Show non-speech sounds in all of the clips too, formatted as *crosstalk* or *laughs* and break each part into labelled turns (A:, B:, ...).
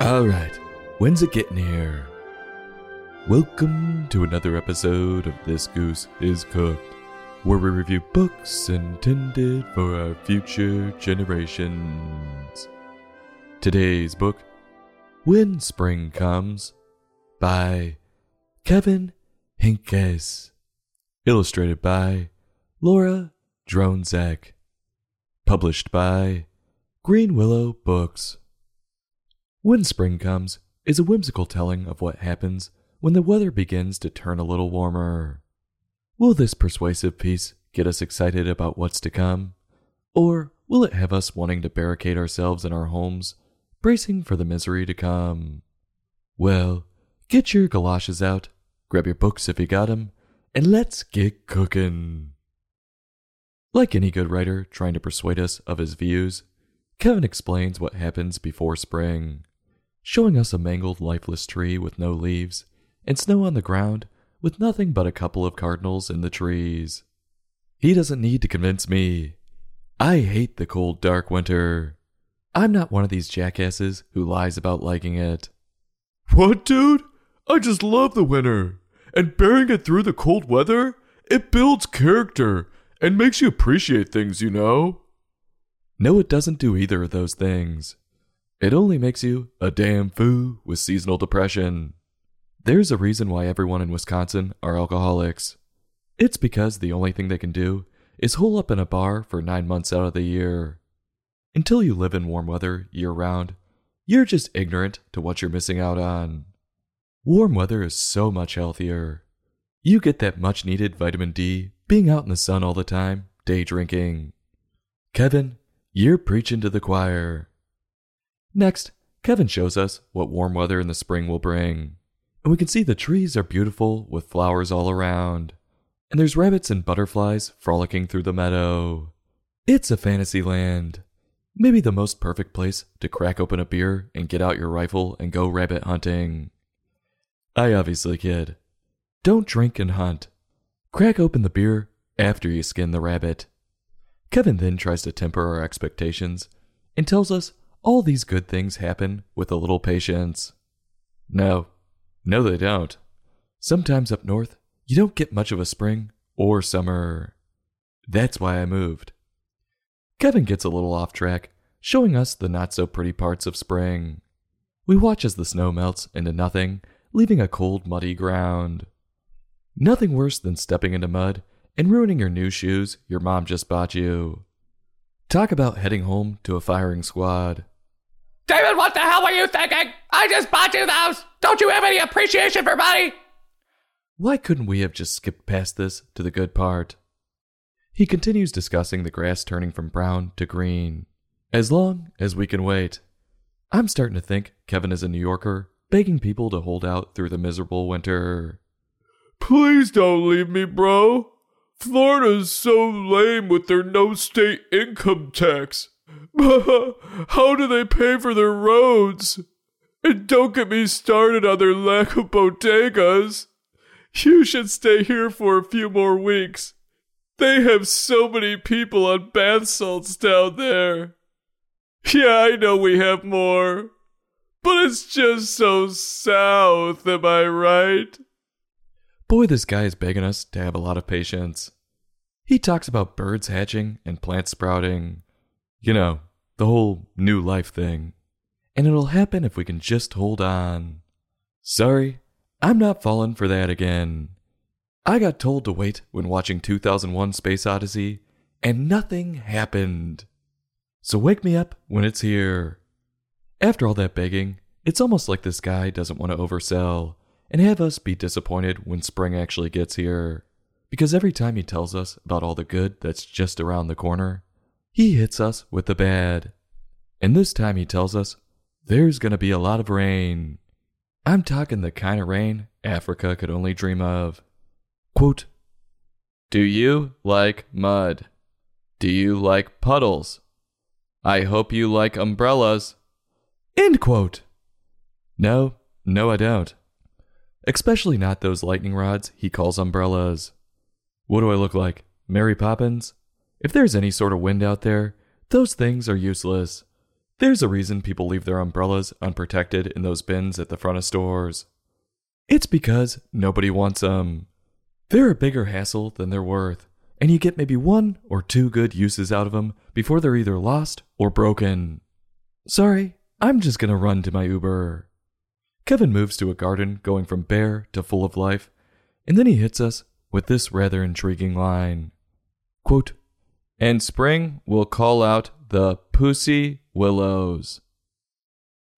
A: Alright, when's it getting here? Welcome to another episode of This Goose is Cooked, where we review books intended for our future generations. Today's book, When Spring Comes, by Kevin Henkes, illustrated by Laura Dronzek, published by Greenwillow Books. When Spring Comes is a whimsical telling of what happens when the weather begins to turn a little warmer. Will this persuasive piece get us excited about what's to come? Or will it have us wanting to barricade ourselves in our homes, bracing for the misery to come? Well, get your galoshes out, grab your books if you got 'em, and let's get cookin'. Like any good writer trying to persuade us of his views, Kevin explains what happens before spring showing us a mangled, lifeless tree with no leaves, and snow on the ground with nothing but a couple of cardinals in the trees. He doesn't need to convince me. I hate the cold, dark winter. I'm not one of these jackasses who lies about liking it.
B: What, dude? I just love the winter. And bearing it through the cold weather, it builds character and makes you appreciate things, you know?
A: No, it doesn't do either of those things. It only makes you a damn fool with seasonal depression. There's a reason why everyone in Wisconsin are alcoholics. It's because the only thing they can do is hole up in a bar for nine months out of the year. Until you live in warm weather year round, you're just ignorant to what you're missing out on. Warm weather is so much healthier. You get that much needed vitamin D being out in the sun all the time, day drinking. Kevin, you're preaching to the choir. Next, Kevin shows us what warm weather in the spring will bring. And we can see the trees are beautiful with flowers all around. And there's rabbits and butterflies frolicking through the meadow. It's a fantasy land. Maybe the most perfect place to crack open a beer and get out your rifle and go rabbit hunting. I obviously kid. Don't drink and hunt. Crack open the beer after you skin the rabbit. Kevin then tries to temper our expectations and tells us all these good things happen with a little patience. No, no, they don't. Sometimes up north, you don't get much of a spring or summer. That's why I moved. Kevin gets a little off track, showing us the not so pretty parts of spring. We watch as the snow melts into nothing, leaving a cold, muddy ground. Nothing worse than stepping into mud and ruining your new shoes your mom just bought you. Talk about heading home to a firing squad.
C: David, what the hell were you thinking? I just bought you those. Don't you have any appreciation for money?
A: Why couldn't we have just skipped past this to the good part? He continues discussing the grass turning from brown to green. As long as we can wait. I'm starting to think Kevin is a New Yorker, begging people to hold out through the miserable winter.
B: Please don't leave me, bro. Florida's so lame with their no state income tax. *laughs* How do they pay for their roads? And don't get me started on their lack of bodegas. You should stay here for a few more weeks. They have so many people on bath salts down there. Yeah, I know we have more. But it's just so south, am I right?
A: Boy, this guy is begging us to have a lot of patience. He talks about birds hatching and plants sprouting. You know, the whole new life thing. And it'll happen if we can just hold on. Sorry, I'm not falling for that again. I got told to wait when watching 2001 Space Odyssey, and nothing happened. So wake me up when it's here. After all that begging, it's almost like this guy doesn't want to oversell and have us be disappointed when spring actually gets here. Because every time he tells us about all the good that's just around the corner, he hits us with the bad. And this time he tells us there's to be a lot of rain. I'm talking the kind of rain Africa could only dream of. Quote Do you like mud? Do you like puddles? I hope you like umbrellas. End quote. No, no, I don't. Especially not those lightning rods he calls umbrellas. What do I look like? Mary Poppins? If there's any sort of wind out there, those things are useless. There's a reason people leave their umbrellas unprotected in those bins at the front of stores. It's because nobody wants them. They're a bigger hassle than they're worth, and you get maybe one or two good uses out of them before they're either lost or broken. Sorry, I'm just gonna run to my Uber. Kevin moves to a garden going from bare to full of life, and then he hits us with this rather intriguing line. Quote, and spring will call out the pussy willows.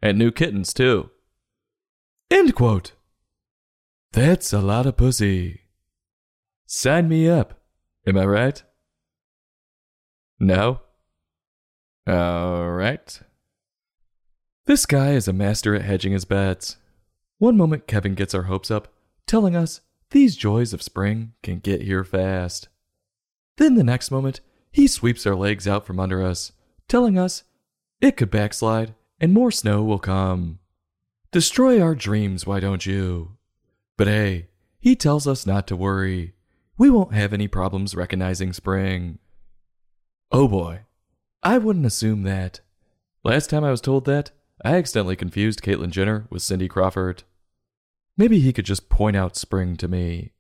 A: And new kittens, too. End quote. That's a lot of pussy. Sign me up. Am I right? No? Alright. This guy is a master at hedging his bets. One moment, Kevin gets our hopes up, telling us these joys of spring can get here fast. Then the next moment, he sweeps our legs out from under us, telling us it could backslide and more snow will come. Destroy our dreams, why don't you? But hey, he tells us not to worry. We won't have any problems recognizing spring. Oh boy, I wouldn't assume that. Last time I was told that, I accidentally confused Caitlyn Jenner with Cindy Crawford. Maybe he could just point out spring to me.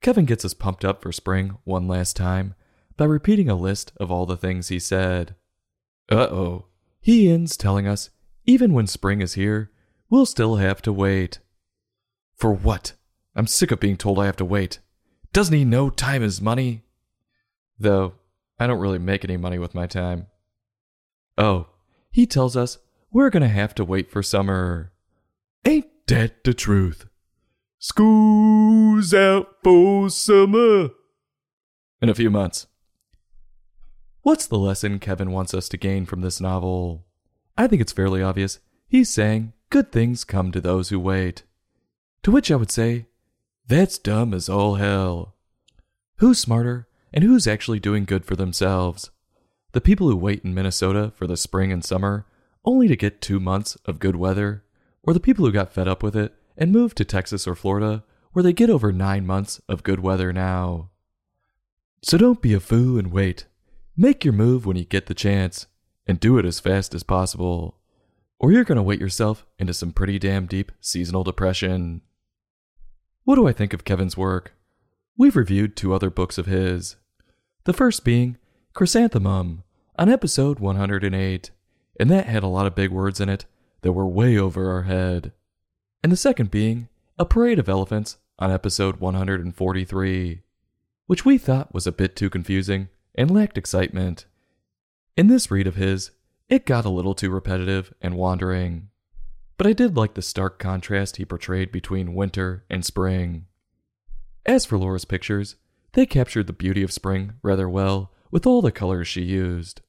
A: Kevin gets us pumped up for spring one last time by repeating a list of all the things he said. Uh oh. He ends telling us even when spring is here, we'll still have to wait. For what? I'm sick of being told I have to wait. Doesn't he know time is money? Though, I don't really make any money with my time. Oh, he tells us we're gonna have to wait for summer. Ain't that the truth?
B: School's out for summer.
A: In a few months. What's the lesson Kevin wants us to gain from this novel? I think it's fairly obvious. He's saying good things come to those who wait. To which I would say, that's dumb as all hell. Who's smarter and who's actually doing good for themselves? The people who wait in Minnesota for the spring and summer only to get two months of good weather, or the people who got fed up with it and moved to Texas or Florida where they get over nine months of good weather now. So don't be a fool and wait. Make your move when you get the chance, and do it as fast as possible, or you're going to wait yourself into some pretty damn deep seasonal depression. What do I think of Kevin's work? We've reviewed two other books of his. The first being Chrysanthemum on episode 108, and that had a lot of big words in it that were way over our head. And the second being A Parade of Elephants on episode 143, which we thought was a bit too confusing and lacked excitement. In this read of his, it got a little too repetitive and wandering. But I did like the stark contrast he portrayed between winter and spring. As for Laura's pictures, they captured the beauty of spring rather well with all the colors she used.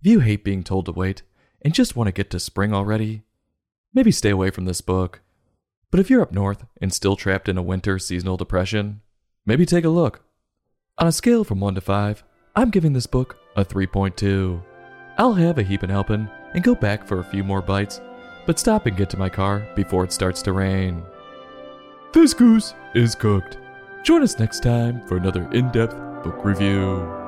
A: If you hate being told to wait and just want to get to spring already, maybe stay away from this book. But if you're up north and still trapped in a winter seasonal depression, maybe take a look. On a scale from 1 to 5, I'm giving this book a 3.2. I'll have a heapin' helpin' and go back for a few more bites, but stop and get to my car before it starts to rain.
B: This goose is cooked.
A: Join us next time for another in depth book review.